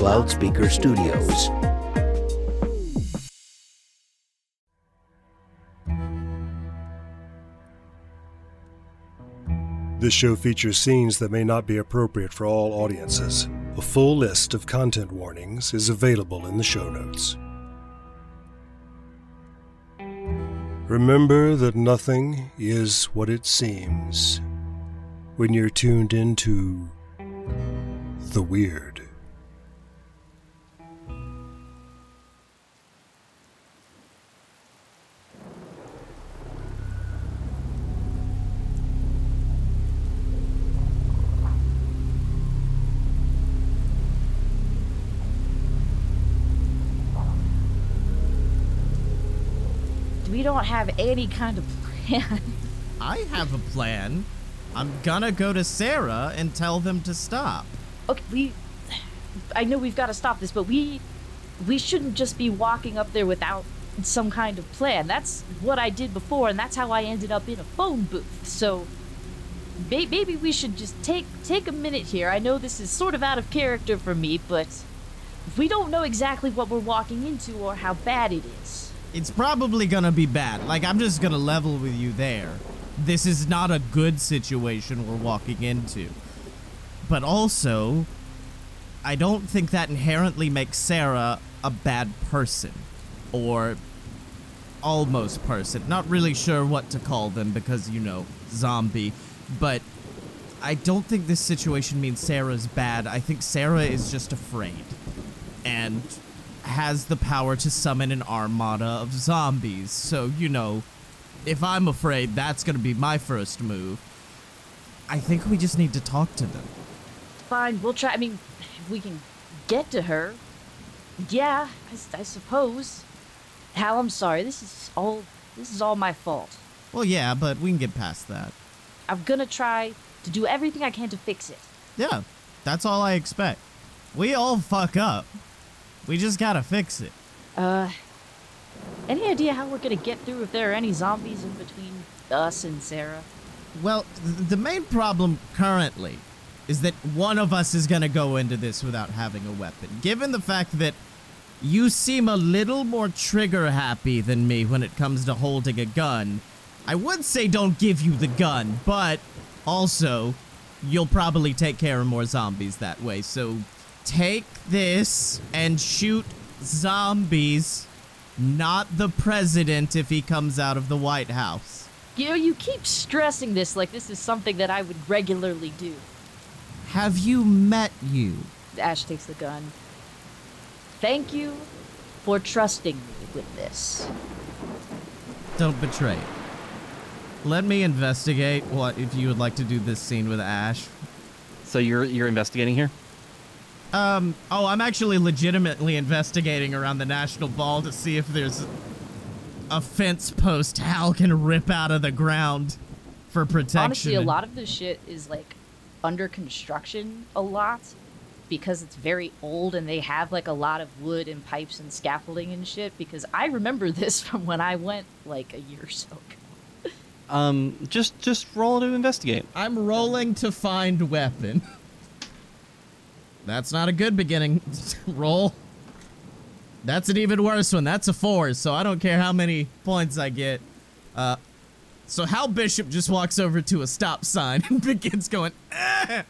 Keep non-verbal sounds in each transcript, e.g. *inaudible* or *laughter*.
Loudspeaker Studios. This show features scenes that may not be appropriate for all audiences. A full list of content warnings is available in the show notes. Remember that nothing is what it seems when you're tuned into the weird. Don't have any kind of plan. I have a plan. I'm gonna go to Sarah and tell them to stop. Okay, we. I know we've got to stop this, but we. We shouldn't just be walking up there without some kind of plan. That's what I did before, and that's how I ended up in a phone booth. So. may- Maybe we should just take take a minute here. I know this is sort of out of character for me, but we don't know exactly what we're walking into or how bad it is. It's probably gonna be bad. Like, I'm just gonna level with you there. This is not a good situation we're walking into. But also, I don't think that inherently makes Sarah a bad person. Or almost person. Not really sure what to call them because, you know, zombie. But I don't think this situation means Sarah's bad. I think Sarah is just afraid. And has the power to summon an armada of zombies. So, you know, if I'm afraid, that's gonna be my first move. I think we just need to talk to them. Fine, we'll try. I mean, if we can get to her. Yeah, I suppose. Hal, I'm sorry. This is all. This is all my fault. Well, yeah, but we can get past that. I'm gonna try to do everything I can to fix it. Yeah, that's all I expect. We all fuck up. We just gotta fix it. Uh, any idea how we're gonna get through if there are any zombies in between us and Sarah? Well, th- the main problem currently is that one of us is gonna go into this without having a weapon. Given the fact that you seem a little more trigger happy than me when it comes to holding a gun, I would say don't give you the gun, but also you'll probably take care of more zombies that way. So take this and shoot zombies, not the president if he comes out of the White House. You know, you keep stressing this like this is something that I would regularly do. Have you met you? Ash takes the gun. Thank you for trusting me with this. Don't betray it. Let me investigate what if you would like to do this scene with Ash. So you're you're investigating here? Um, oh, I'm actually legitimately investigating around the National Mall to see if there's a fence post Hal can rip out of the ground for protection. Honestly, a lot of this shit is like under construction a lot because it's very old and they have like a lot of wood and pipes and scaffolding and shit. Because I remember *laughs* this from when I went like a year or so ago. Um, just just roll to investigate. I'm rolling to find weapon. *laughs* That's not a good beginning. *laughs* Roll. That's an even worse one. That's a four, so I don't care how many points I get. Uh, so Hal Bishop just walks over to a stop sign and *laughs* begins going, "Ah!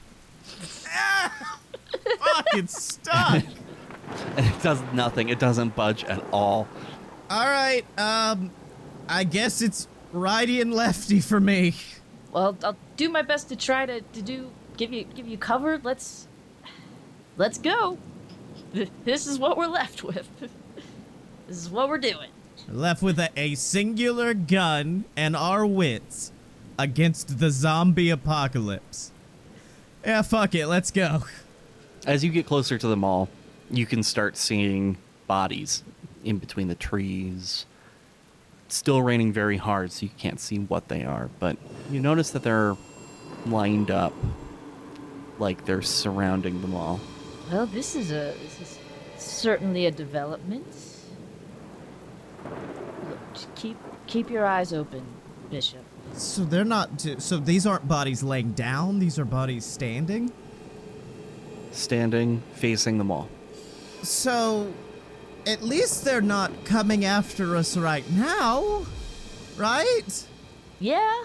Ah! Fuck, it's stuck. And *laughs* it does nothing. It doesn't budge at all. All right, um, I guess it's righty and lefty for me. Well, I'll do my best to try to, to do give you give you cover. Let's let's go. This is what we're left with. This is what we're doing. Left with a, a singular gun and our wits against the zombie apocalypse. Yeah, fuck it, let's go. As you get closer to the mall, you can start seeing bodies in between the trees. It's still raining very hard, so you can't see what they are, but you notice that they're lined up like they're surrounding the mall. Well, this is a this is certainly a development. Look, keep keep your eyes open, Bishop. So they're not. T- so these aren't bodies laying down. These are bodies standing. Standing, facing the mall. So, at least they're not coming after us right now, right? Yeah,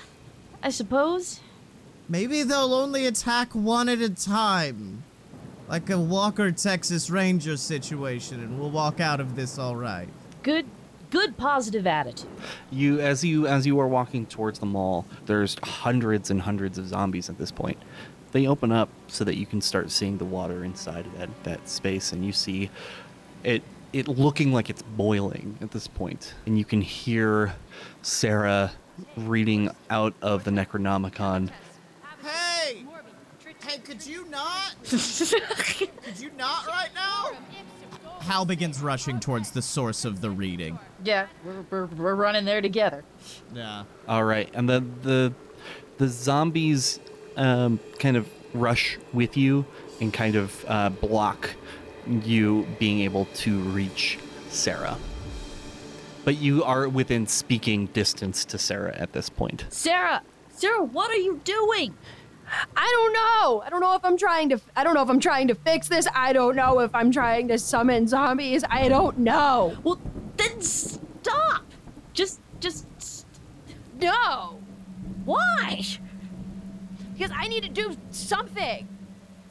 I suppose. Maybe they'll only attack one at a time. Like a Walker Texas Ranger situation, and we'll walk out of this all right. Good, good positive attitude. You as you as you are walking towards the mall, there's hundreds and hundreds of zombies at this point. They open up so that you can start seeing the water inside of that, that space and you see it it looking like it's boiling at this point. And you can hear Sarah reading out of the Necronomicon. Hey! Hey, could you not? *laughs* could you not right now? Hal begins rushing towards the source of the reading. Yeah, we're, we're, we're running there together. Yeah. All right, and the the the zombies um, kind of rush with you and kind of uh, block you being able to reach Sarah. But you are within speaking distance to Sarah at this point. Sarah, Sarah, what are you doing? I don't know. I don't know if I'm trying to. I don't know if I'm trying to fix this. I don't know if I'm trying to summon zombies. I don't know. Well, then stop. Just, just. s- No, Why? because I need to do something.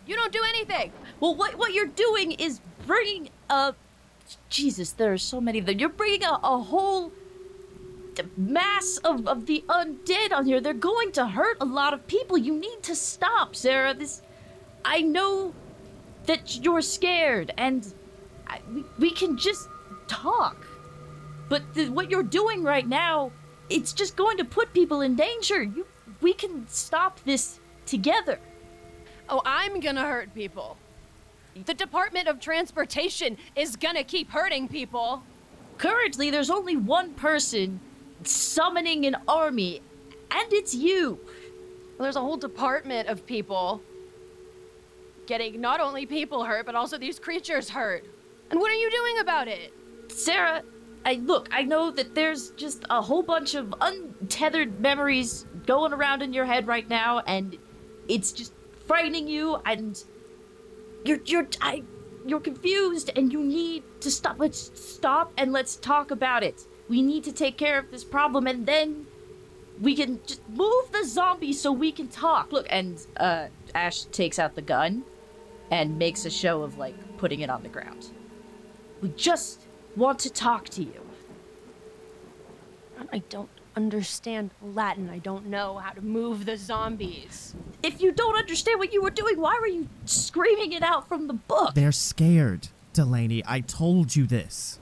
You don't do anything. Well, what what you're doing is bringing a. Jesus, there are so many of them. You're bringing a, a whole mass of, of the undead on here. They're going to hurt a lot of people. You need to stop, Sarah. This. I know that you're scared, and I, we, we can just talk. But the, what you're doing right now, it's just going to put people in danger. You, we can stop this together. Oh, I'm gonna hurt people. The Department of Transportation is gonna keep hurting people. Currently, there's only one person summoning an army, and it's you. Well, there's a whole department of people getting not only people hurt, but also these creatures hurt. And what are you doing about it? Sarah, I look, I know that there's just a whole bunch of untethered memories going around in your head right now, and it's just frightening you, and you're you're I, you're confused, and you need to stop. Let's stop and let's talk about it. We need to take care of this problem, and then we can just move the zombie so we can talk. Look, and uh, Ash takes out the gun and makes a show of like putting it on the ground. We just want to talk to you. I don't understand Latin. I don't know how to move the zombies. If you don't understand what you were doing, why were you screaming it out from the book? They're scared, Delaney. I told you this.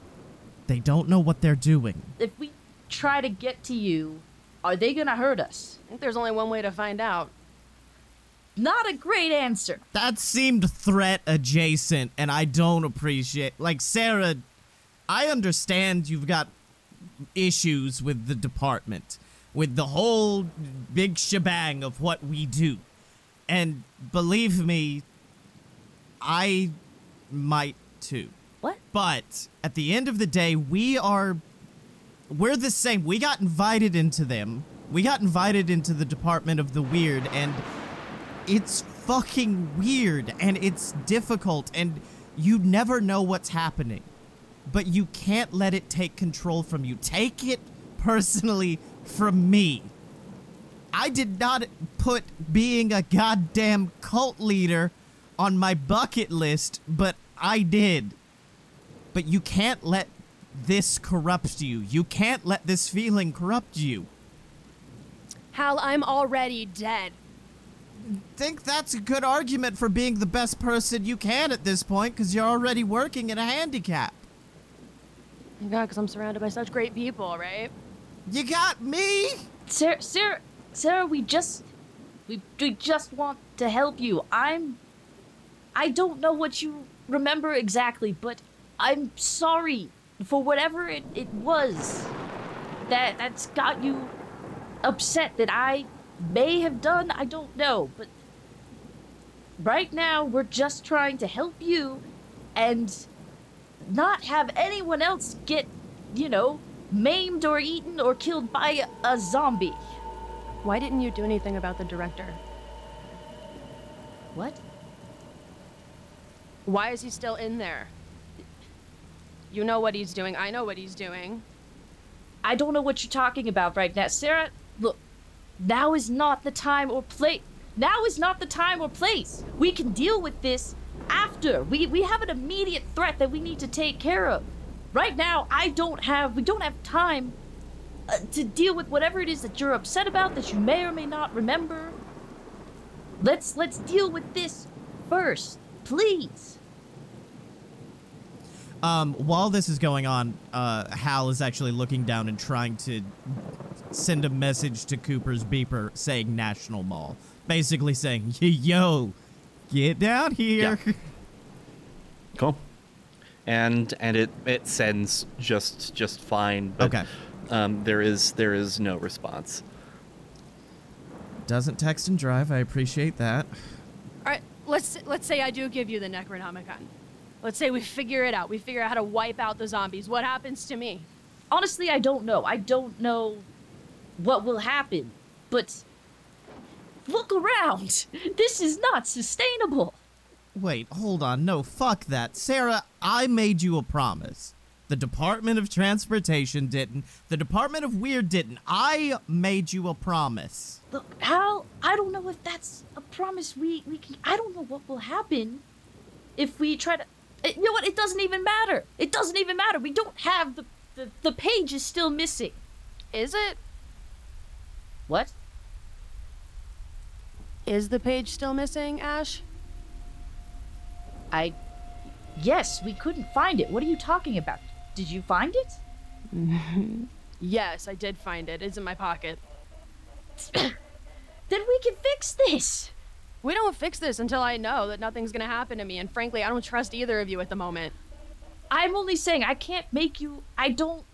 They don't know what they're doing. If we try to get to you, are they gonna hurt us? I think there's only one way to find out. Not a great answer. That seemed threat adjacent, and I don't appreciate. Like, Sarah, I understand you've got issues with the department, with the whole big shebang of what we do. And believe me, I might too. What? But at the end of the day, we are. We're the same. We got invited into them. We got invited into the Department of the Weird, and it's fucking weird, and it's difficult, and you never know what's happening. But you can't let it take control from you. Take it personally from me. I did not put being a goddamn cult leader on my bucket list, but I did. But you can't let this corrupt you. You can't let this feeling corrupt you. Hal, I'm already dead. Think that's a good argument for being the best person you can at this point because you're already working in a handicap. Thank God, because I'm surrounded by such great people, right? You got me? Sarah, Sarah, Sarah, we just, we, we just want to help you. I'm, I don't know what you remember exactly, but I'm sorry for whatever it, it was that that's got you upset that I may have done. I don't know, but right now we're just trying to help you and not have anyone else get, you know, maimed or eaten or killed by a, a zombie. Why didn't you do anything about the director? What? Why is he still in there? You know what he's doing. I know what he's doing. I don't know what you're talking about right now. Sarah, look, now is not the time or place. Now is not the time or place. We can deal with this after. We we have an immediate threat that we need to take care of. Right now, I don't have we don't have time uh, to deal with whatever it is that you're upset about that you may or may not remember. Let's let's deal with this first, please. Um, while this is going on, uh, Hal is actually looking down and trying to send a message to Cooper's beeper saying National Mall. Basically saying, yo, get down here. Yeah. *laughs* Cool. And and it it sends just just fine. But, Okay. Um, there is there is no response. Doesn't text and drive. I appreciate that. All right, let's let's say I do give you the Necronomicon. Let's say we figure it out. We figure out how to wipe out the zombies. What happens to me? Honestly, I don't know. I don't know what will happen. But look around. This is not sustainable. Wait, hold on. No, fuck that. Sarah, I made you a promise. The Department of Transportation didn't. The Department of Weird didn't. I made you a promise. Look, Hal, I don't know if that's a promise we, we can. I don't know what will happen if we try to. Eh, You know what? It doesn't even matter. It doesn't even matter. We don't have the. The, the page is still missing. Is it? What? Is the page still missing, Ash? I. Yes, we couldn't find it. What are you talking about? Did you find it? *laughs* Yes, I did find it. It's in my pocket. *coughs* Then we can fix this. We don't fix this until I know that nothing's gonna happen to me, and frankly, I don't trust either of you at the moment. I'm only saying I can't make you. I don't.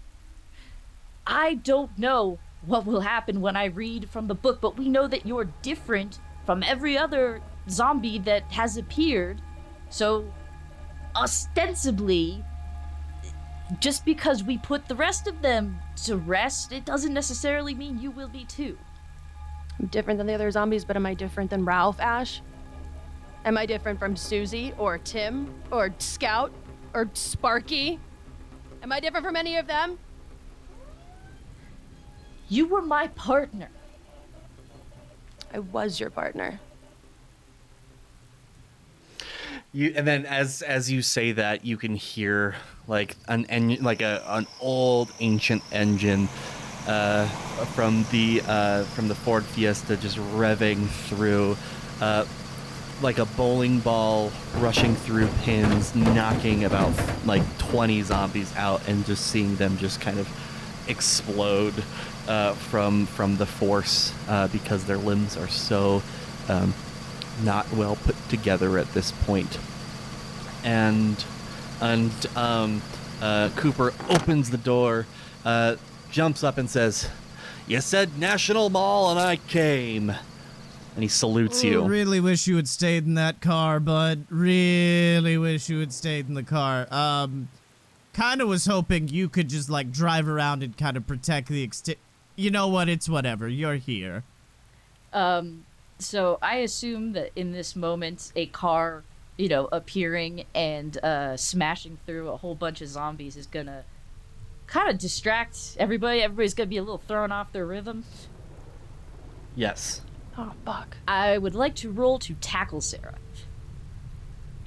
I don't know what will happen when I read from the book, but we know that you're different from every other zombie that has appeared. So, ostensibly, just because we put the rest of them to rest, it doesn't necessarily mean you will be too. I'm different than the other zombies, but am I different than Ralph, Ash? Am I different from Susie, or Tim, or Scout, or Sparky? Am I different from any of them? You were my partner. I was your partner. You and then as as you say that, you can hear like an en- like a an old ancient engine uh, from the uh, from the Ford Fiesta just revving through, uh, like a bowling ball rushing through pins, knocking about like 20 zombies out, and just seeing them just kind of explode uh, from from the force uh, because their limbs are so um, not well put together at this point. And and um, Cooper opens the door, jumps up and says, "You said National Mall, and I came." And he salutes you. Oh, really wish you had stayed in that car, bud. Really wish you had stayed in the car. Um, kind of was hoping you could just like drive around and kind of protect the extent. You know what? It's whatever. You're here. Um, so I assume that in this moment, a car, you know, appearing and uh, smashing through a whole bunch of zombies is gonna kind of distract everybody. Everybody's gonna be a little thrown off their rhythm. Yes. Oh, fuck. I would like to roll to tackle Sarah.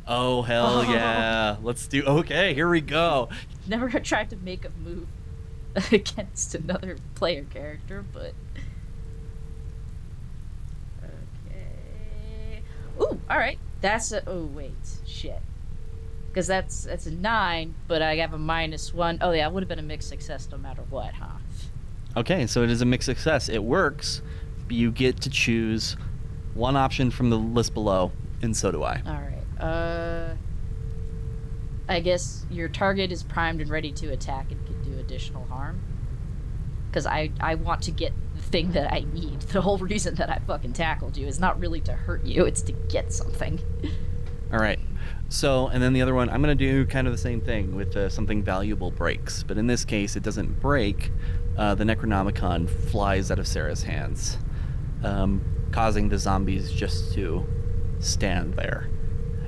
Oh hell oh. yeah! Let's do. Okay, here we go. Never *laughs* tried to make a move *laughs* against another player character, but okay. Ooh, all right. That's a. Oh wait, shit. Because that's that's a nine, but I have a minus one. Oh yeah, it would have been a mixed success no matter what, huh? Okay, so it is a mixed success. It works. But you get to choose one option from the list below, and so do I. All right. Uh. I guess your target is primed and ready to attack and can do additional harm. Because I, I want to get the thing that I need. *laughs* The whole reason that I fucking tackled you is not really to hurt you, it's to get something. All right. So, and then the other one, I'm going to do kind of the same thing with uh, something valuable breaks. But in this case, it doesn't break. Uh, the Necronomicon flies out of Sarah's hands, um, causing the zombies just to stand there.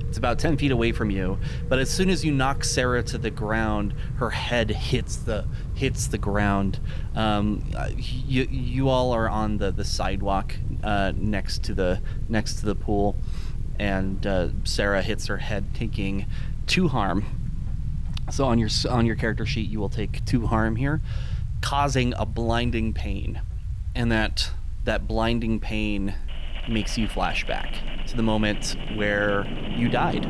It's about 10 feet away from you, but as soon as you knock Sarah to the ground, her head hits the hits the ground. Um, uh, you you all are on the the sidewalk uh, next to the next to the pool, and uh, Sarah hits her head, taking two harm. So on your on your character sheet, you will take two harm here, causing a blinding pain, and that that blinding pain makes you flashback to the moment where you died.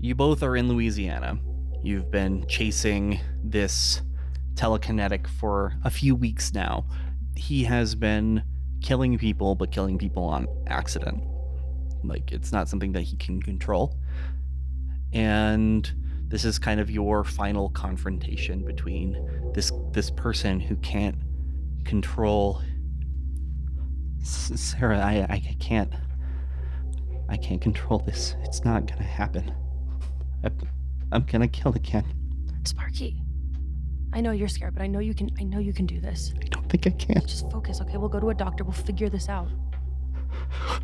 You both are in Louisiana. You've been chasing this telekinetic for a few weeks now. He has been killing people, but killing people on accident. Like, it's not something that he can control. And this is kind of your final confrontation between this this person who can't control Sarah, I, I can't. I can't control this. It's not gonna happen. I, I'm gonna kill again. Sparky. I know you're scared, but I know you can I know you can do this. I don't think I can. Just focus, okay? We'll go to a doctor. We'll figure this out.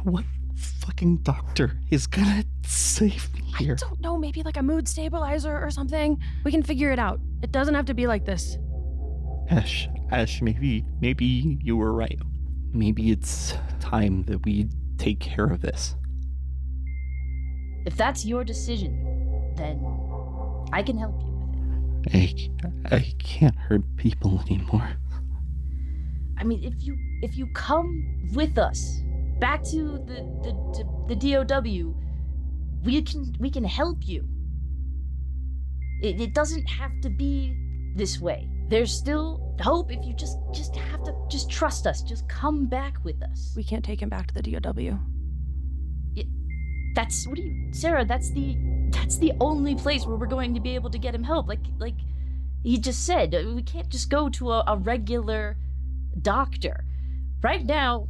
What fucking doctor is gonna save me here? I don't know, maybe like a mood stabilizer or something. We can figure it out. It doesn't have to be like this. Ash, Ash, maybe, maybe you were right. Maybe it's time that we take care of this. If that's your decision, then I can help you with it. I, I can't hurt people anymore. I mean, if you if you come with us back to the the the, the DOW, we can we can help you. It, it doesn't have to be this way. There's still hope if you just just have to just trust us. Just come back with us. We can't take him back to the DOW. That's what do you, Sarah? That's the that's the only place where we're going to be able to get him help. Like like he just said, uh, we can't just go to a, a regular doctor. Right now,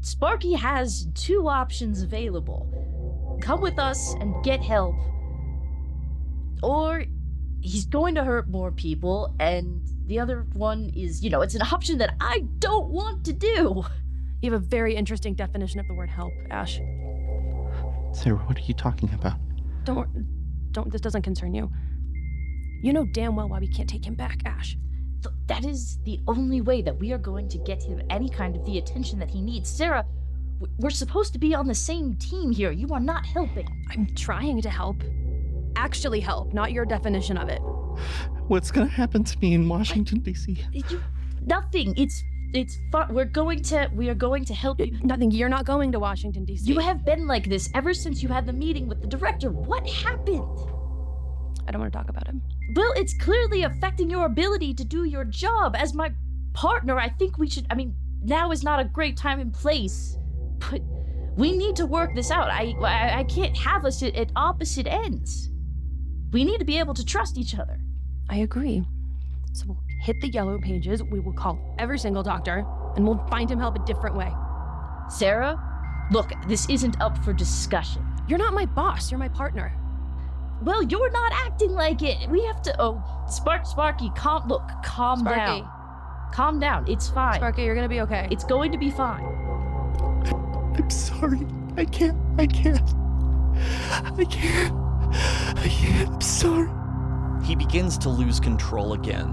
Sparky has two options available: come with us and get help, or he's going to hurt more people. And the other one is, you know, it's an option that I don't want to do. You have a very interesting definition of the word help, Ash. Sarah, what are you talking about? Don't don't this doesn't concern you. You know damn well why we can't take him back, Ash. Th- that is the only way that we are going to get him any kind of the attention that he needs. Sarah, w- we're supposed to be on the same team here. You are not helping. I'm trying to help. Actually help, not your definition of it. What's gonna happen to me in Washington, D.C.? You, nothing. It's it's fun. We're going to we are going to help you. Nothing. You're not going to Washington D.C. You have been like this ever since you had the meeting with the director. What happened? I don't want to talk about him. Well, it's clearly affecting your ability to do your job. As my partner, I think we should. I mean, now is not a great time and place, but we need to work this out. I I, I can't have us at, at opposite ends. We need to be able to trust each other. I agree. So we'll hit the yellow pages. We will call every single doctor, and we'll find him help a different way. Sarah, look, this isn't up for discussion. You're not my boss. You're my partner. Well, you're not acting like it. We have to. Oh, Spark, Sparky, calm. Look, calm Sparky. down. Calm down. It's fine. Sparky, you're gonna be okay. It's going to be fine. I'm sorry. I can't. I can't. I can't. I can't. I'm sorry. He begins to lose control again,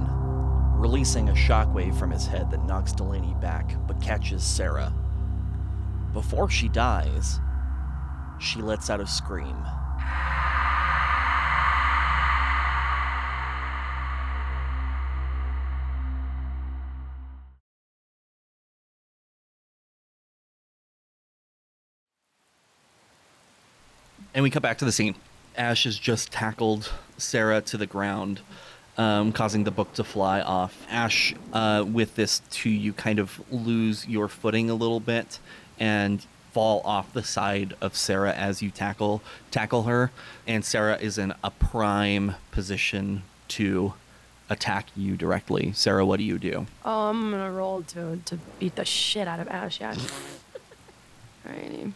releasing a shockwave from his head that knocks Delaney back but catches Sarah. Before she dies, she lets out a scream. And we cut back to the scene. Ash has just tackled Sarah to the ground, um, causing the book to fly off. Ash, uh, with this too, you kind of lose your footing a little bit and fall off the side of Sarah as you tackle tackle her. And Sarah is in a prime position to attack you directly. Sarah, what do you do? Oh, I'm gonna roll to to beat the shit out of Ash. Yeah. *laughs* Alrighty.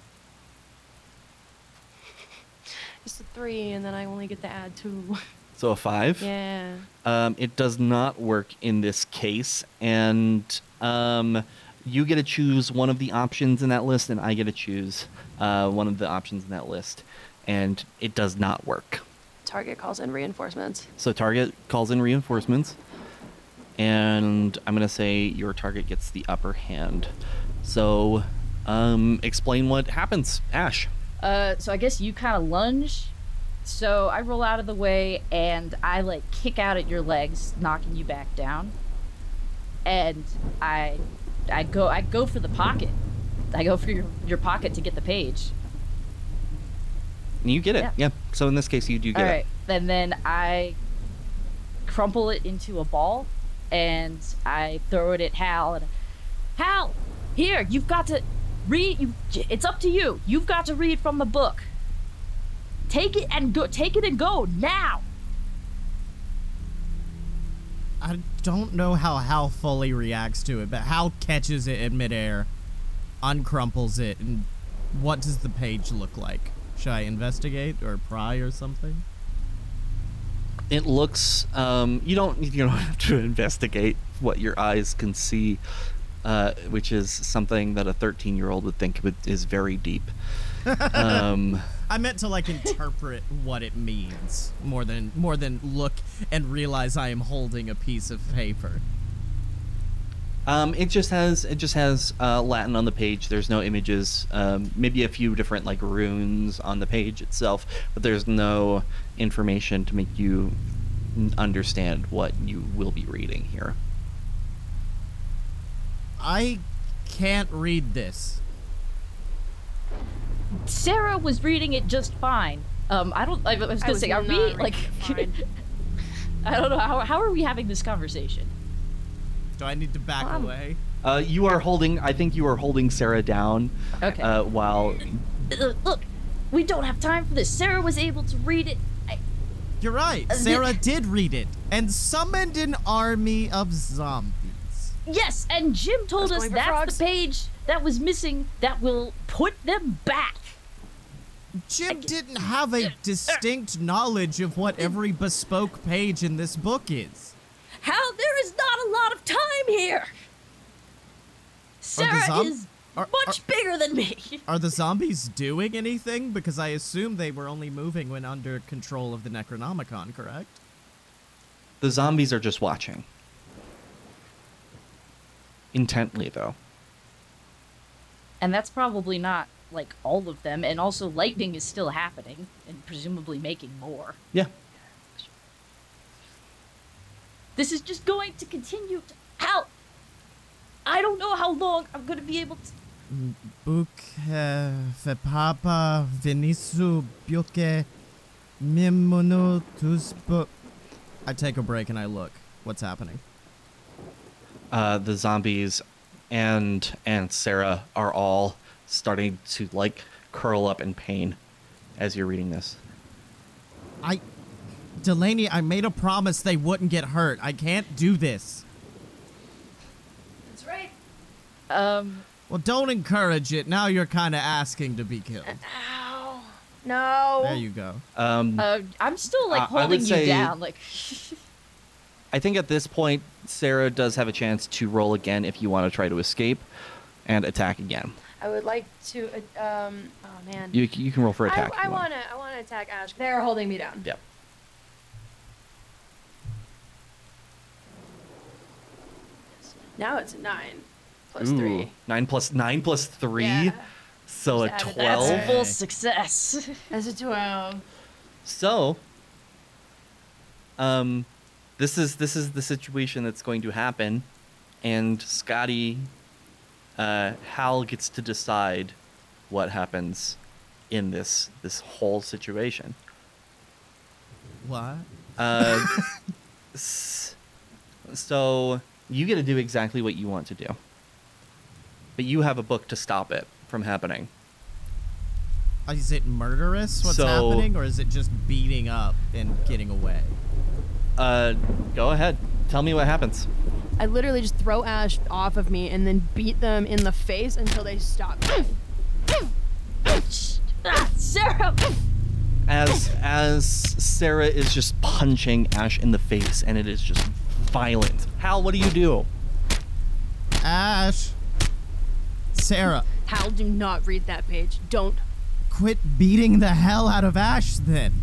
It's a three, and then I only get to add two. *laughs* So a five. yeah. Um, it does not work in this case, and um, you get to choose one of the options in that list, and I get to choose uh, one of the options in that list, and it does not work. Target calls in reinforcements. So target calls in reinforcements, and I'm gonna say your target gets the upper hand. So, um, explain what happens, Ash. Uh, so I guess you kind of lunge. So I roll out of the way and I like kick out at your legs, knocking you back down. And I, I go, I go for the pocket. I go for your your pocket to get the page. And you get it, Yeah. yeah. So in this case, you do get All it. right, and then I crumple it into a ball, and I throw it at Hal. And Hal, here you've got to read. You, it's up to you. You've got to read from the book. Take it and go. Take it and go now. I don't know how Hal fully reacts to it, but Hal catches it in midair, uncrumples it, and what does the page look like? Should I investigate or pry or something? It looks. Um, you don't. You don't *laughs* have to investigate what your eyes can see, uh, which is something that a 13-year-old would think is very deep. *laughs* um, I meant to like interpret what it means more than more than look and realize I am holding a piece of paper. Um, it just has it just has uh, Latin on the page. There's no images. Um, maybe a few different like runes on the page itself, but there's no information to make you understand what you will be reading here. I can't read this. Sarah was reading it just fine. Um, I don't. I, I was gonna was say, are we like? *laughs* I don't know how. How are we having this conversation? Do I need to back Um, away? Uh, you are holding. I think you are holding Sarah down. Okay. Uh, while Uh, look, we don't have time for this. Sarah was able to read it. I, You're right. uh, Sarah did read it and summoned an army of zombies. Yes, and Jim told I us that's frogs. the page that was missing that will put them back. Jim didn't have a distinct knowledge of what every bespoke page in this book is. How there is not a lot of time here. Sarah zom- is are- much bigger than me. Are the zombies doing anything? Because I assume they were only moving when under control of the Necronomicon, correct? the zombies are just watching. Intently, though. And that's probably not like all of them. And also, lightning is still happening and presumably making more. Yeah. This is just going to continue. To, how? I don't know how long I'm going to be able to. Book fe papa venisu bioke mimono tuspo. I take a break and I look. What's happening? uh, the zombies and and Sarah are all starting to like curl up in pain as you're reading this. I, Delaney, I made a promise they wouldn't get hurt. I can't do this. That's right. Um. Well, don't encourage it. Now you're kind of asking to be killed. Ow. No. There you go. Um, Uh, I'm still like I- I would holding you say- down. Like. *laughs* I think at this point Sarah does have a chance to roll again if you want to try to escape and attack again. I would like to. Uh, um. Oh man. You you can roll for attack. if I want. wanna. I wanna attack Ash. They're holding me down. Yep. Now it's a nine plus Ooh, three. Nine plus nine plus three, Yeah. so a Just added that. twelve. That's full success. *laughs* That's a twelve. So, um, this is this is the situation that's going to happen, and Scotty, uh, Hal gets to decide what happens in this this whole situation. What? Uh, *laughs* so you get to do exactly what you want to do, but you have a book to stop it from happening. Is it murderous? What's So- happening, or is it just beating up and getting away? Uh, go ahead. Tell me what happens. I literally just throw Ash off of me and then beat them in the face until they stop. ah, Sarah. as as Sarah is just punching Ash in the face, and it is just violent. Hal, what do you do? Ash, Sarah, Hal, do not read that page. Don't quit beating the hell out of Ash then.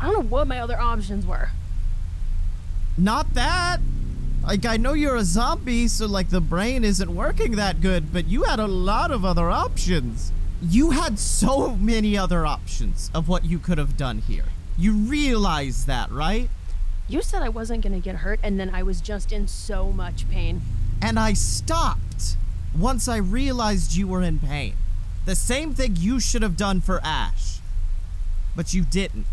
I don't know what my other options were. Not that. Like, I know you're a zombie, so, like, the brain isn't working that good, but you had a lot of other options. You had so many other options of what you could have done here. You realize that, right? You said I wasn't gonna get hurt, and then I was just in so much pain. And I stopped once I realized you were in pain. The same thing you should have done for Ash. But you didn't.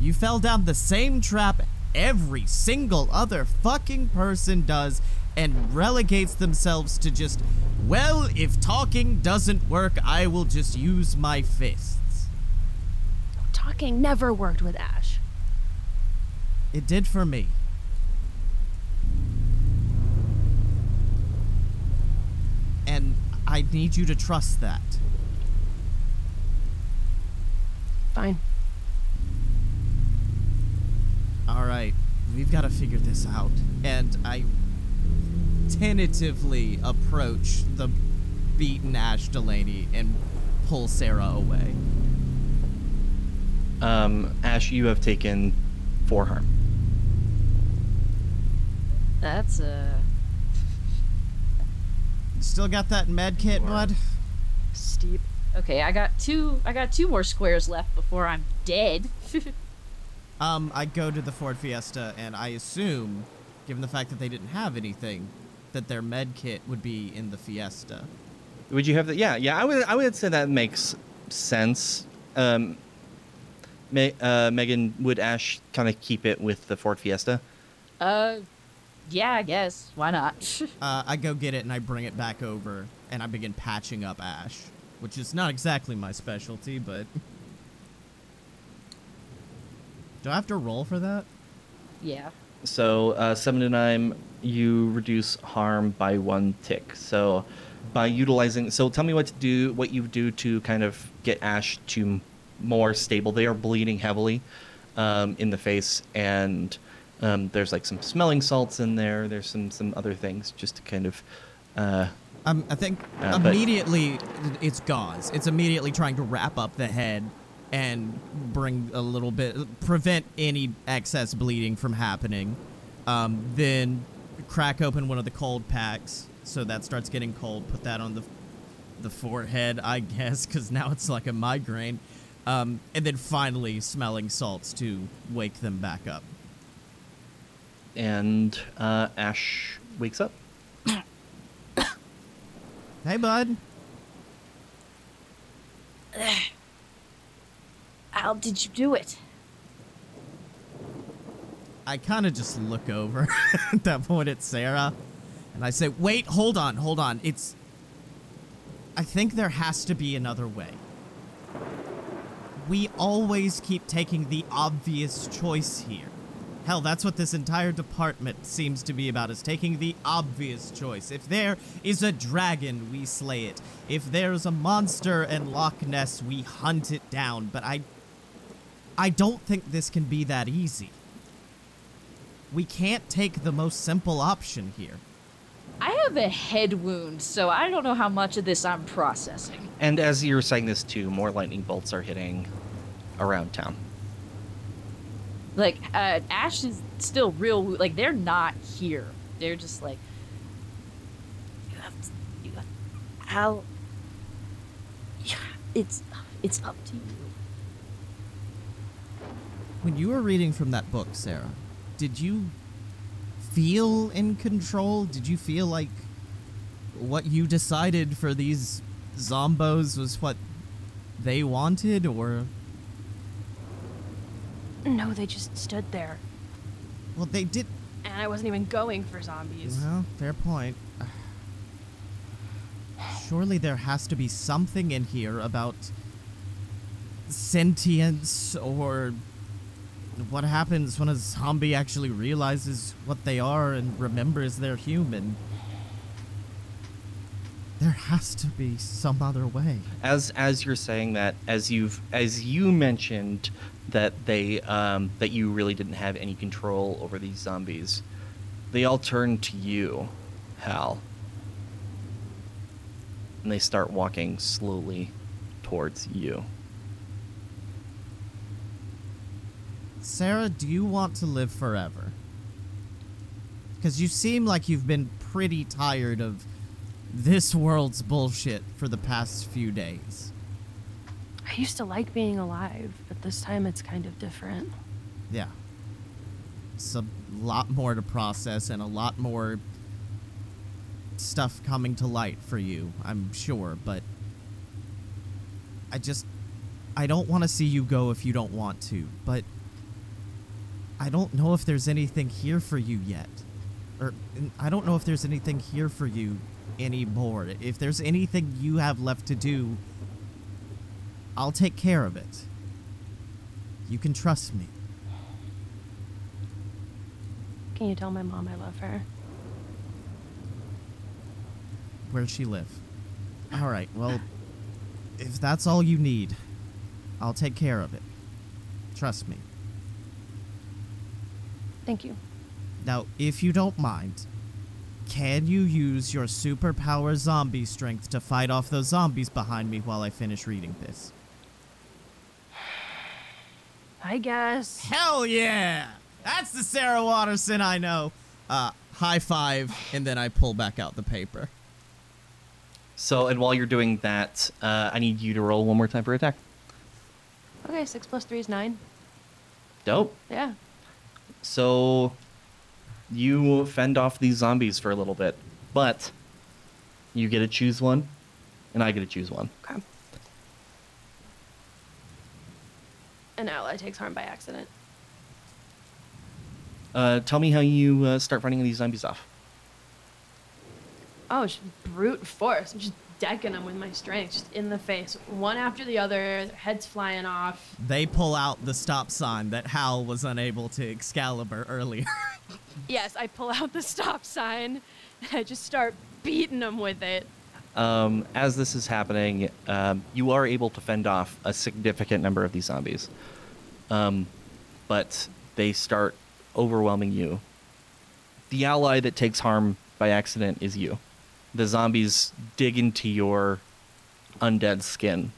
You fell down the same trap every single other fucking person does and relegates themselves to just, well, if talking doesn't work, I will just use my fists. Talking never worked with Ash. It did for me. And I need you to trust that. Fine. All right, we've got to figure this out. And I tentatively approach the beaten Ash Delaney and pull Sarah away. Um, Ash, you have taken four harm. That's uh Still got that med kit, bud? Steep. okay. I got two. I got two more squares left before I'm dead. *laughs* Um, I go to the Ford Fiesta, and I assume, given the fact that they didn't have anything, that their med kit would be in the Fiesta. Would you have the? Yeah, yeah. I would. I would say that makes sense. Um, Me, uh, Megan, would Ash kind of keep it with the Ford Fiesta? uh, yeah, I guess. Why not? *laughs* Uh, I go get it and I bring it back over, and I begin patching up Ash, which is not exactly my specialty, but. *laughs* Do I have to roll for that? yeah. So uh, seven to nine, you reduce harm by one tick. So by utilizing, so tell me what to do, what you do to kind of get Ash to more stable. They are bleeding heavily um, in the face, and um, there's like some smelling salts in there. There's some some other things just to kind of. Uh, Um, I think Uh, but- immediately it's gauze. It's immediately trying to wrap up the head and bring a little bit, prevent any excess bleeding from happening. Um, then crack open one of the cold packs so that starts getting cold. Put that on the the forehead, I guess, because now it's like a migraine. Um, and then finally smelling salts to wake them back up. and uh, Ash wakes up. Hey, bud. How did you do it? I kind of just look over *laughs* at that point at Sarah and I say, wait, hold on, hold on. It's. I think there has to be another way. We always keep taking the obvious choice here. Hell, that's what this entire department seems to be about, is taking the obvious choice. If there is a dragon, we slay it. If there's a monster in Loch Ness, we hunt it down. But I. I don't think this can be that easy. We can't take the most simple option here. I have a head wound, so I don't know how much of this I'm processing. And as you're saying this too, more lightning bolts are hitting around town. Like, uh, Ash is still real. Like, they're not here. They're just like, you have to, you have, how? Yeah, it's, it's up to you. When you were reading from that book, Sarah, did you feel in control? Did you feel like what you decided for these zombos was what they wanted, or No, they just stood there. well, they did? And I wasn't even going for zombies. Well, fair point. Surely there has to be something in here about sentience or what happens when a zombie actually realizes what they are and remembers they're human. There has to be some other way. as as you're saying that as you've as you mentioned that they um, that you really didn't have any control over these zombies they all turn to you hal and they start walking slowly towards you. Sarah, do you want to live forever? Because you seem like you've been pretty tired of this world's bullshit for the past few days. I used to like being alive, but this time it's kind of different. Yeah. It's a lot more to process and a lot more stuff coming to light for you, I'm sure, but I just I don't want to see you go if you don't want to, but I don't know if there's anything here for you yet. Or I don't know if there's anything here for you anymore. If there's anything you have left to do, I'll take care of it. You can trust me. Can you tell my mom I love her? Where's she live? All right, well, if that's all you need, I'll take care of it. Trust me. Thank you. Now, if you don't mind, can you use your superpower zombie strength to fight off those zombies behind me while I finish reading this? *sighs* I guess. Hell yeah! That's the Sarah Waterson I know. Uh, high five, and then I pull back out the paper. So, and while you're doing that, uh, I need you to roll one more time for attack. Okay, six plus three is nine. Dope. Yeah. So, you fend off these zombies for a little bit, but you get to choose one, and I get to choose one. Okay. An ally takes harm by accident. Uh, tell me how you uh, start running these zombies off. Oh, just brute force. Just decking them with my strength, just in the face, one after the other. Their heads flying off. They pull out the stop sign that Hal was unable to Excalibur earlier. *laughs* Yes, I pull out the stop sign. And I just start beating them with it. Um, as this is happening, um, you are able to fend off a significant number of these zombies. Um, but they start overwhelming you. The ally that takes harm by accident is you. The zombies dig into your undead skin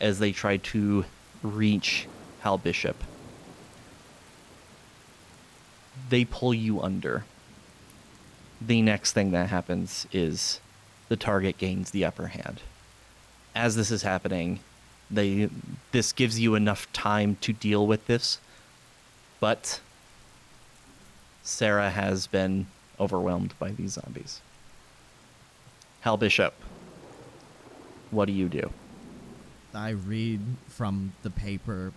as they try to reach Hal Bishop. They pull you under. The next thing that happens is the target gains the upper hand. As this is happening, they this gives you enough time to deal with this, but Sarah has been overwhelmed by these zombies. Hal Bishop, what do you do? I read from the paper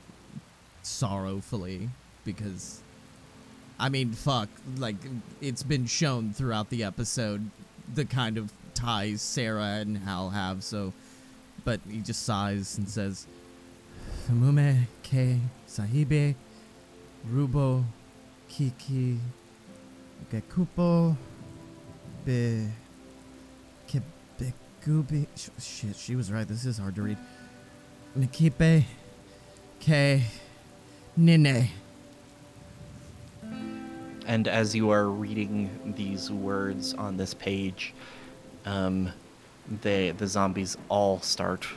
sorrowfully because I mean, fuck, like it's been shown throughout the episode the kind of ties Sarah and Hal have, so but he just sighs and says Famume ke sahibe rubo kiki gekupo be kebekubi sh- shit she was right. This is hard to read. Nikipe ke nine And as you are reading these words on this page, um, they the zombies all start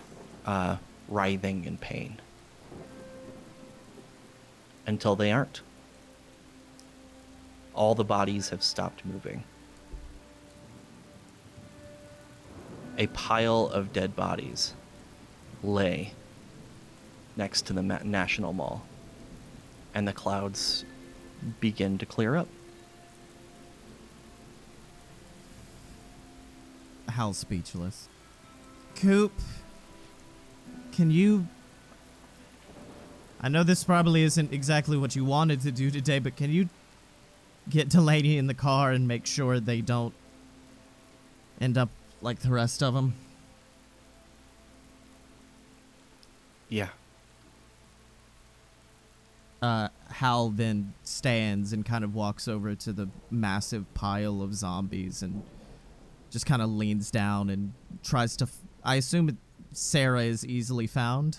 uh, writhing in pain. Until they aren't. All the bodies have stopped moving. A pile of dead bodies lay next to the Ma- National Mall, and the clouds begin to clear up. Hal's speechless. Coop, can you. I know this probably isn't exactly what you wanted to do today, but can you get Delaney in the car and make sure they don't end up like the rest of them? Yeah. Uh, Hal then stands and kind of walks over to the massive pile of zombies and just kind of leans down and tries to. F- I assume Sarah is easily found.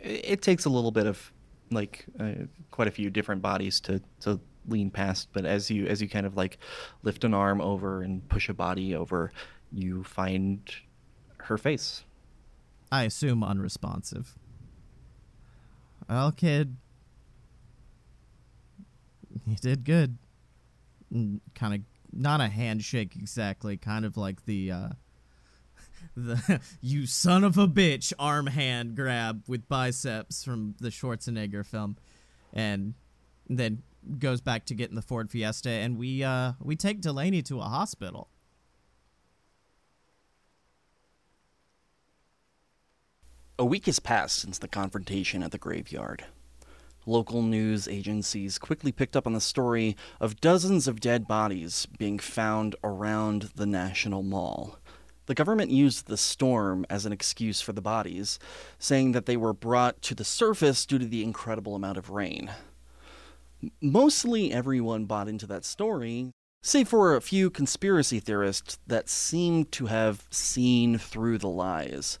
It, takes a little bit of, like, uh, quite a few different bodies to, to lean past. But as you as you kind of like lift an arm over and push a body over, you find her face. I assume unresponsive. Well, kid, you did good. Kind of not a handshake exactly, kind of like the uh *laughs* the you son of a bitch arm hand grab with biceps from the Schwarzenegger film, and then goes back to getting the Ford Fiesta, and we uh we take Delaney to a hospital. A week has passed since the confrontation at the graveyard. Local news agencies quickly picked up on the story of dozens of dead bodies being found around the National Mall. The government used the storm as an excuse for the bodies, saying that they were brought to the surface due to the incredible amount of rain. Mostly everyone bought into that story, save for a few conspiracy theorists that seemed to have seen through the lies.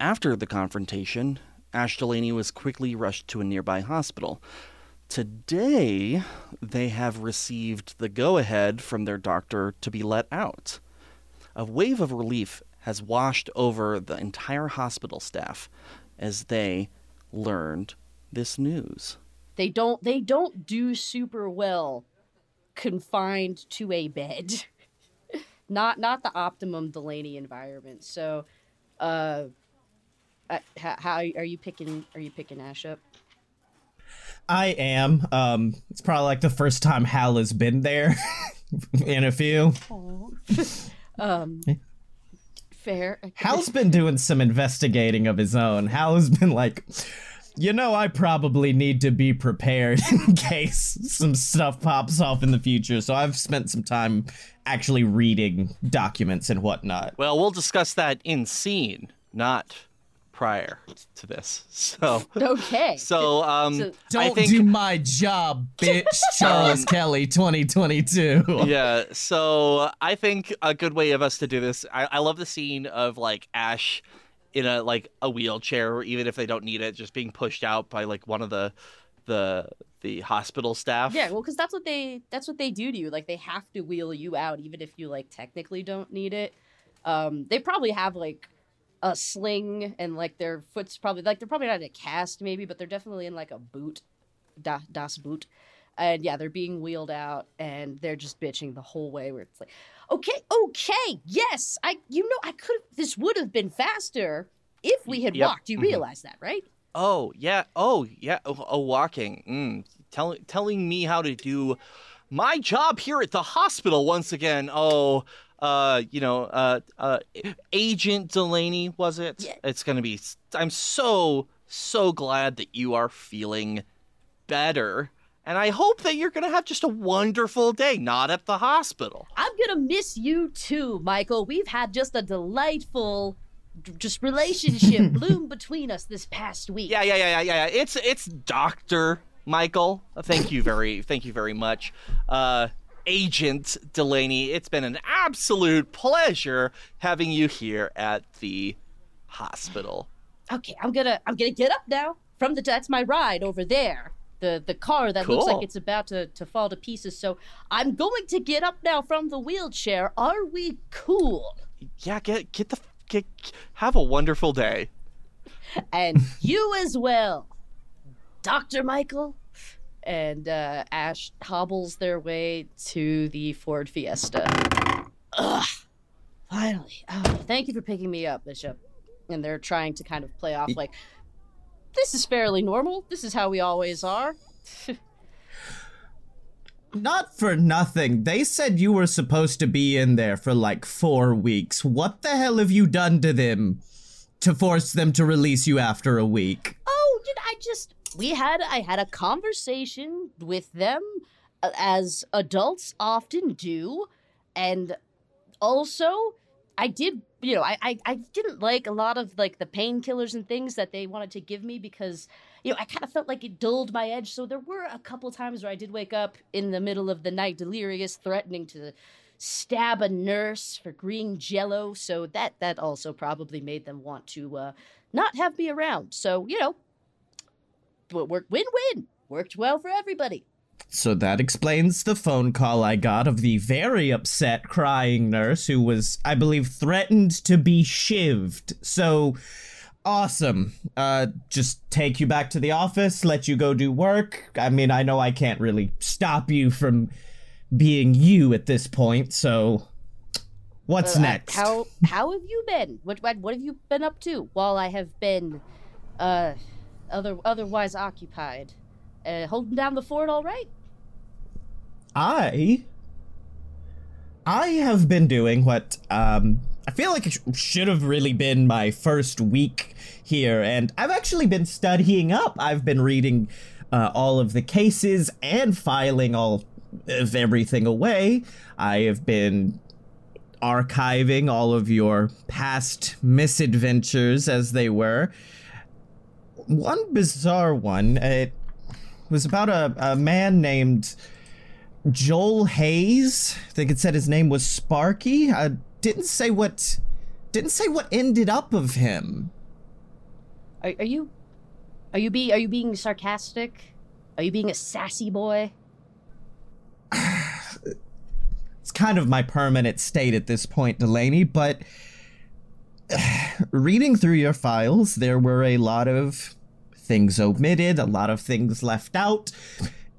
After the confrontation, Ash Delaney was quickly rushed to a nearby hospital. Today, they have received the go ahead from their doctor to be let out. A wave of relief has washed over the entire hospital staff as they learned this news. They don't they don't do super well confined to a bed. *laughs* not not the optimum Delaney environment. So uh uh, how, how are you picking are you picking Ash up? I am. Um, it's probably like the first time Hal has been there *laughs* in a few. *laughs* Um fair. Hal's been doing some investigating of his own. Hal has been like, you know, I probably need to be prepared *laughs* in case some stuff pops off in the future. So I've spent some time actually reading documents and whatnot. Well, we'll discuss that in scene, not prior to this. *laughs* So Okay. so um So- Don't think do my job, bitch. *laughs* Charles Kelly, 2022. yeah, so I think a good way of us to do this. I, I love the scene of like Ash in a like a wheelchair, even if they don't need it, just being pushed out by like one of the the the hospital staff. Yeah, well, because that's what they that's what they do to you. Like they have to wheel you out, even if you like technically don't need it. Um, they probably have like a sling and like their foot's probably like they're probably not in a cast maybe, but they're definitely in like a boot, da, das boot. And yeah, they're being wheeled out and they're just bitching the whole way. Where it's like, okay, okay, yes, I you know I could this would have been faster if we had Yep. walked. You Mhm. realize that, right? Oh yeah. Oh yeah. Oh, oh walking. Mm. Tell, telling me how to do my job here at the hospital once again. Oh, uh, you know, uh, uh, Agent Delaney was it? Yeah. It's gonna be. I'm so so glad that you are feeling better, and I hope that you're gonna have just a wonderful day, not at the hospital. I'm gonna miss you too, Michael. We've had just a delightful just relationship *laughs* bloom between us this past week. Yeah, yeah, yeah, yeah, yeah. It's it's Doctor Michael. Thank you very, thank you very much, uh, Agent Delaney. It's been an absolute pleasure having you here at the hospital. Okay, I'm gonna I'm gonna get up now from the that's my ride over there. The the car that looks like it's about to, to fall to pieces. So I'm going to get up now from the wheelchair. Are we cool? Yeah, get get the get have a wonderful day. And *laughs* you as well, Dr. Michael. And uh, Ash hobbles their way to the Ford Fiesta. Ugh, finally. Oh, thank you for picking me up, Bishop. And they're trying to kind of play off like, this is fairly normal. This is how we always are. *laughs* Not for nothing. They said you were supposed to be in there for like four weeks. What the hell have you done to them to force them to release you after a week? Oh, did I just we had I had a conversation with them uh, as adults often do and also I did you know I, I I didn't like a lot of like the painkillers and things that they wanted to give me because you know I kind of felt like it dulled my edge. So there were a couple times where I did wake up in the middle of the night delirious threatening to stab a nurse for green jello. So that that also probably made them want to uh not have me around. So you know worked win-win worked well for everybody So that explains the phone call I got of the very upset crying nurse who was, I believe, threatened to be shivved. So awesome. Uh just take you back to the office, let you go do work. I mean, I know I can't really stop you from being you at this point, so what's Uh, uh, next? How how have you been? What, what what have you been up to while I have been uh other otherwise occupied? Uh, holding down the fort all right? I I have been doing what um I feel like it sh- should have really been my first week here and I've actually been studying up. I've been reading uh, all of the cases and filing all of everything away. I have been archiving all of your past misadventures as they were. One bizarre one, it was about a, a man named Joel Hayes. I think it said his name was Sparky. I didn't say what didn't say what ended up of him. Are, are you are you be are you being sarcastic? Are you being a sassy boy? *sighs* It's kind of my permanent state at this point, Delaney, but *sighs* reading through your files, there were a lot of things omitted, a lot of things left out.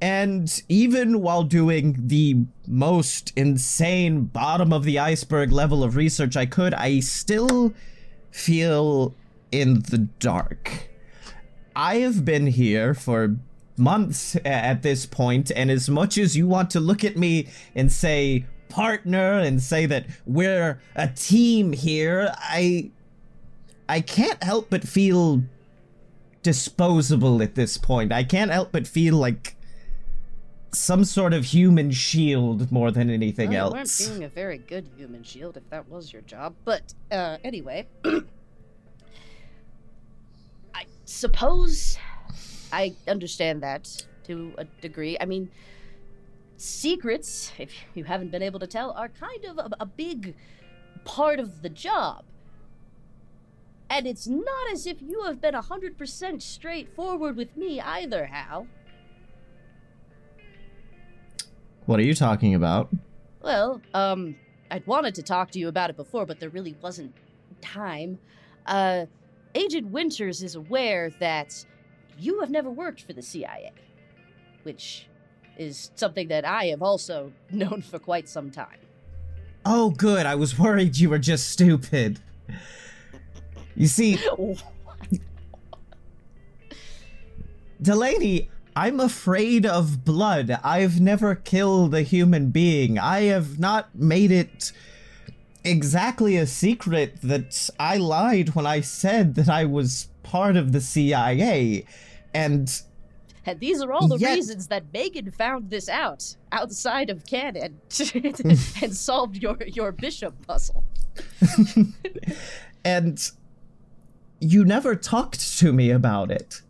And even while doing the most insane bottom of the iceberg level of research I could, I still feel in the dark. I have been here for months at this point, and as much as you want to look at me and say partner and say that we're a team here, I I can't help but feel disposable at this point. I can't help but feel like some sort of human shield more than anything Well, you else. weren't being a very good human shield if that was your job. But uh, anyway, *clears throat* I suppose I understand that to a degree. I mean, secrets, if you haven't been able to tell, are kind of a, a big part of the job. And it's not as if you have been 100% straightforward with me either, Hal. What are you talking about? Well, um, I'd wanted to talk to you about it before, but there really wasn't time. Uh, Agent Winters is aware that you have never worked for the CIA, which is something that I have also *laughs* known for quite some time. Oh, good. I was worried you were just stupid. You see, *laughs* Delaney, I'm afraid of blood. I've never killed a human being. I have not made it exactly a secret that I lied when I said that I was part of the CIA. And And these are all the Yet- reasons that Megan found this out outside of canon *laughs* *laughs* and solved your, your bishop puzzle. and you never talked to me about it.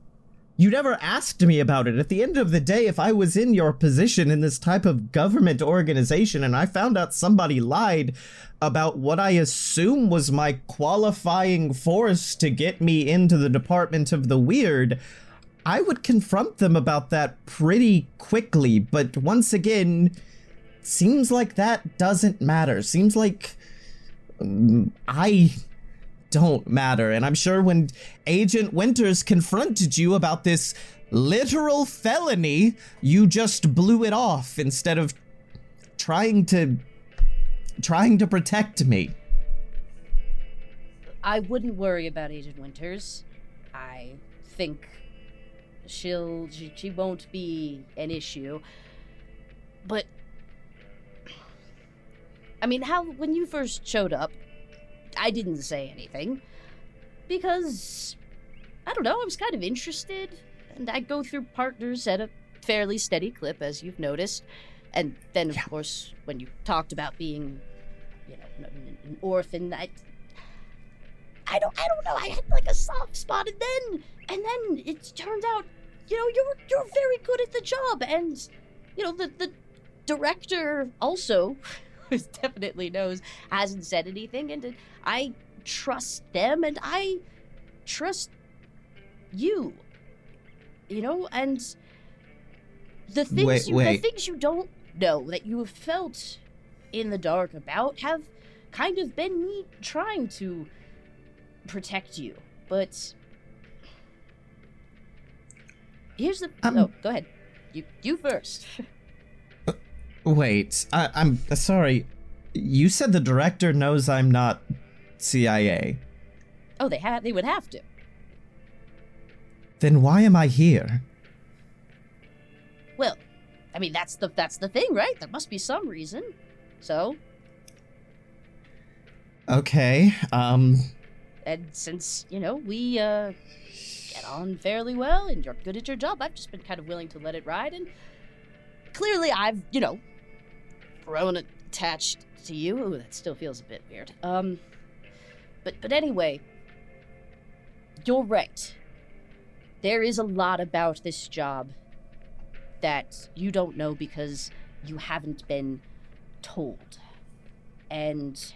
You never asked me about it. At the end of the day, if I was in your position in this type of government organization and I found out somebody lied about what I assume was my qualifying force to get me into the Department of the Weird, I would confront them about that pretty quickly. But once again, seems like that doesn't matter. Seems like um, I don't matter. And I'm sure when Agent Winters confronted you about this literal felony, you just blew it off instead of trying to trying to protect me. I wouldn't worry about Agent Winters. I think she'll she, she won't be an issue. But I mean, how when you first showed up, I didn't say anything because I don't know, I was kind of interested and I go through partners at a fairly steady clip as you've noticed. And then of course, when you talked about being you know, an, an orphan, I I don't I don't know. I had like a soft spot and then and then it turned out, you know, you're you're very good at the job and you know, the the director also *laughs* definitely knows hasn't said anything and I trust them and I trust you. You know, and the things Wait, you, wait. the things you don't know that you have felt in the dark about have kind of been me trying to protect you. But here's the Um, oh, go ahead. You you first. *laughs* Wait, I, I'm uh, sorry. You said the director knows I'm not CIA. oh, they had they would have to. Then why am I here? Well, I mean that's the that's the thing, right? There must be some reason. So, Okay, um, and since you know we uh, get on fairly well and you're good at your job, I've just been kind of willing to let it ride. And clearly, I've you know grown attached to you. Ooh, that still feels a bit weird. Um, but but anyway, you're right. There is a lot about this job that you don't know because you haven't been told, and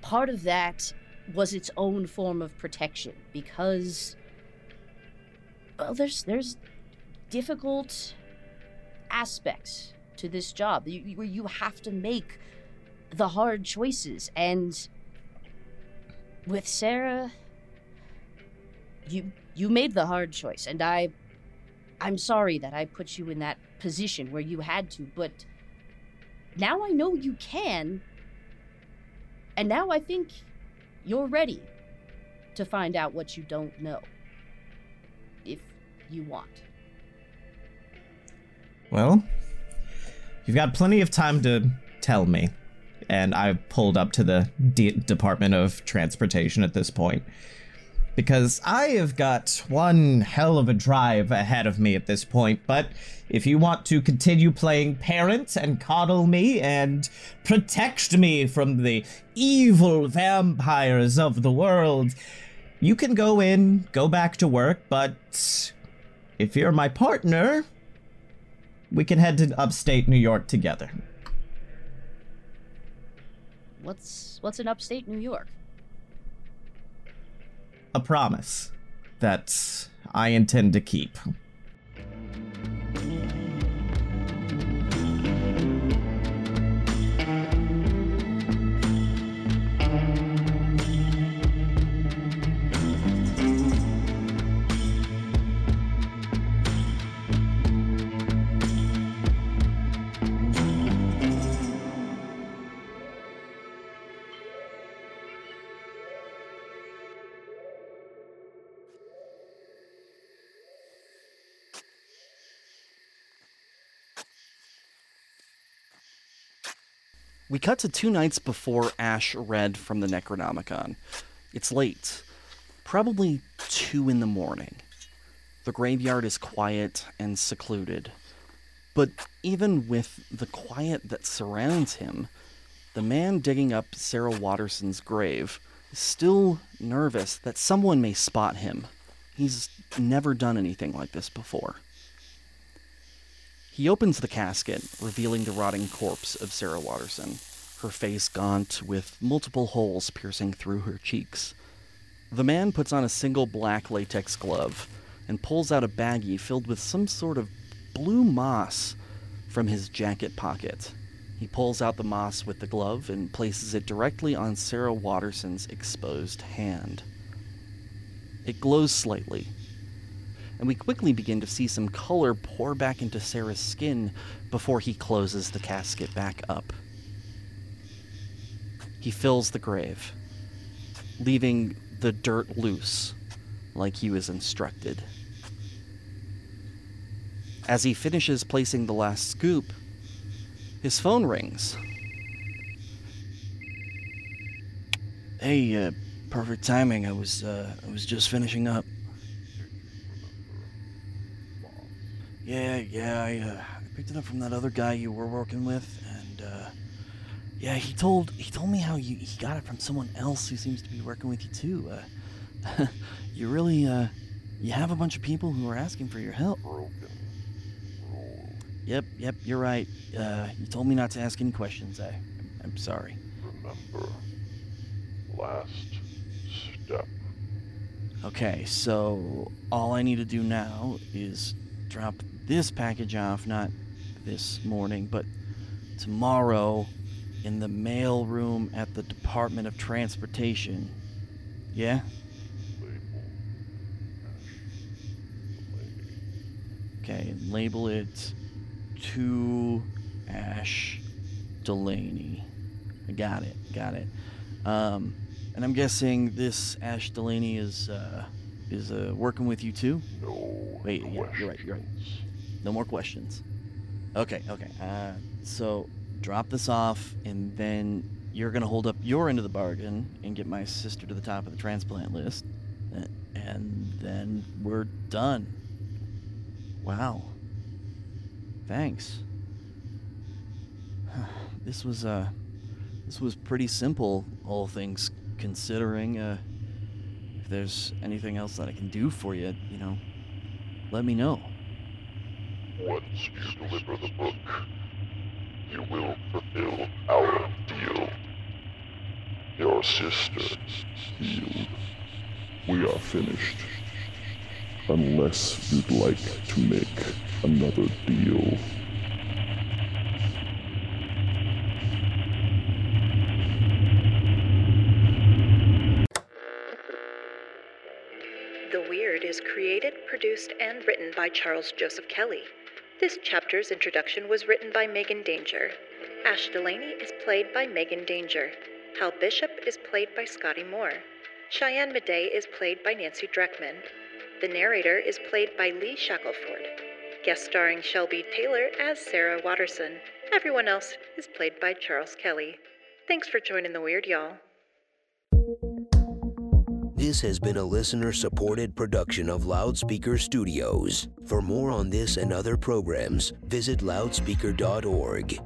part of that was its own form of protection because well there's there's difficult aspects to this job where you have to make the hard choices and with Sarah you you made the hard choice and I I'm sorry that I put you in that position where you had to but now I know you can and now I think you're ready to find out what you don't know. If you want. Well, you've got plenty of time to tell me. And I pulled up to the D- Department of Transportation at this point. Because I have got one hell of a drive ahead of me at this point, but if you want to continue playing parent and coddle me and protect me from the evil vampires of the world, you can go in, go back to work, but if you're my partner, we can head to upstate New York together. What's what's in upstate New York? A promise that I intend to keep. We cut to two nights before Ash read from the Necronomicon. It's late, probably two in the morning. The graveyard is quiet and secluded. But even with the quiet that surrounds him, the man digging up Sarah Waterson's grave is still nervous that someone may spot him. He's never done anything like this before. He opens the casket, revealing the rotting corpse of Sarah Waterson, her face gaunt with multiple holes piercing through her cheeks. The man puts on a single black latex glove and pulls out a baggie filled with some sort of blue moss from his jacket pocket. He pulls out the moss with the glove and places it directly on Sarah Waterson's exposed hand. It glows slightly, and we quickly begin to see some color pour back into Sarah's skin before he closes the casket back up. He fills the grave, leaving the dirt loose, like he was instructed. As he finishes placing the last scoop, his phone rings. Hey, uh, perfect timing. I was, uh, I was just finishing up. Yeah, yeah, I, uh, I picked it up from that other guy you were working with, and, uh, yeah, he told, he told me how you, he got it from someone else who seems to be working with you too. Uh, *laughs* you really, uh, you have a bunch of people who are asking for your help. Yep, yep, you're right. Uh, you told me not to ask any questions. I, I'm, I'm sorry. Remember, last step. Okay, so all I need to do now is drop this package off, not this morning, but tomorrow in the mail room at the Department of Transportation. Yeah? Okay, label it to Ash Delaney. I got it, got it. Um, and I'm guessing this Ash Delaney is uh, is uh, working with you too. No. Wait, yeah, you're right, you're right. No more questions. Okay, okay. Uh, so drop this off, and then you're gonna hold up your end of the bargain and get my sister to the top of the transplant list, and then we're done. Wow. Thanks. *sighs* This was uh, this was pretty simple, all things considering. Uh, if there's anything else that I can do for you, you know, let me know. Once you deliver the book, you will fulfill our deal. Your sister healed. We are finished. Unless you'd like to make another deal. The Weird is created, produced, and written by Charles Joseph Kelly. This chapter's introduction was written by Megan Danger. Ash Delaney is played by Megan Danger. Hal Bishop is played by Scotty Moore. Cheyenne Madej is played by Nancy Dreckman. The narrator is played by Lee Shackelford. Guest starring Shelby Taylor as Sarah Waterson. Everyone else is played by Charles Kelly. Thanks for joining the Weird, y'all. This has been a listener supported production of Loudspeaker Studios. For more on this and other programs, visit loudspeaker.org.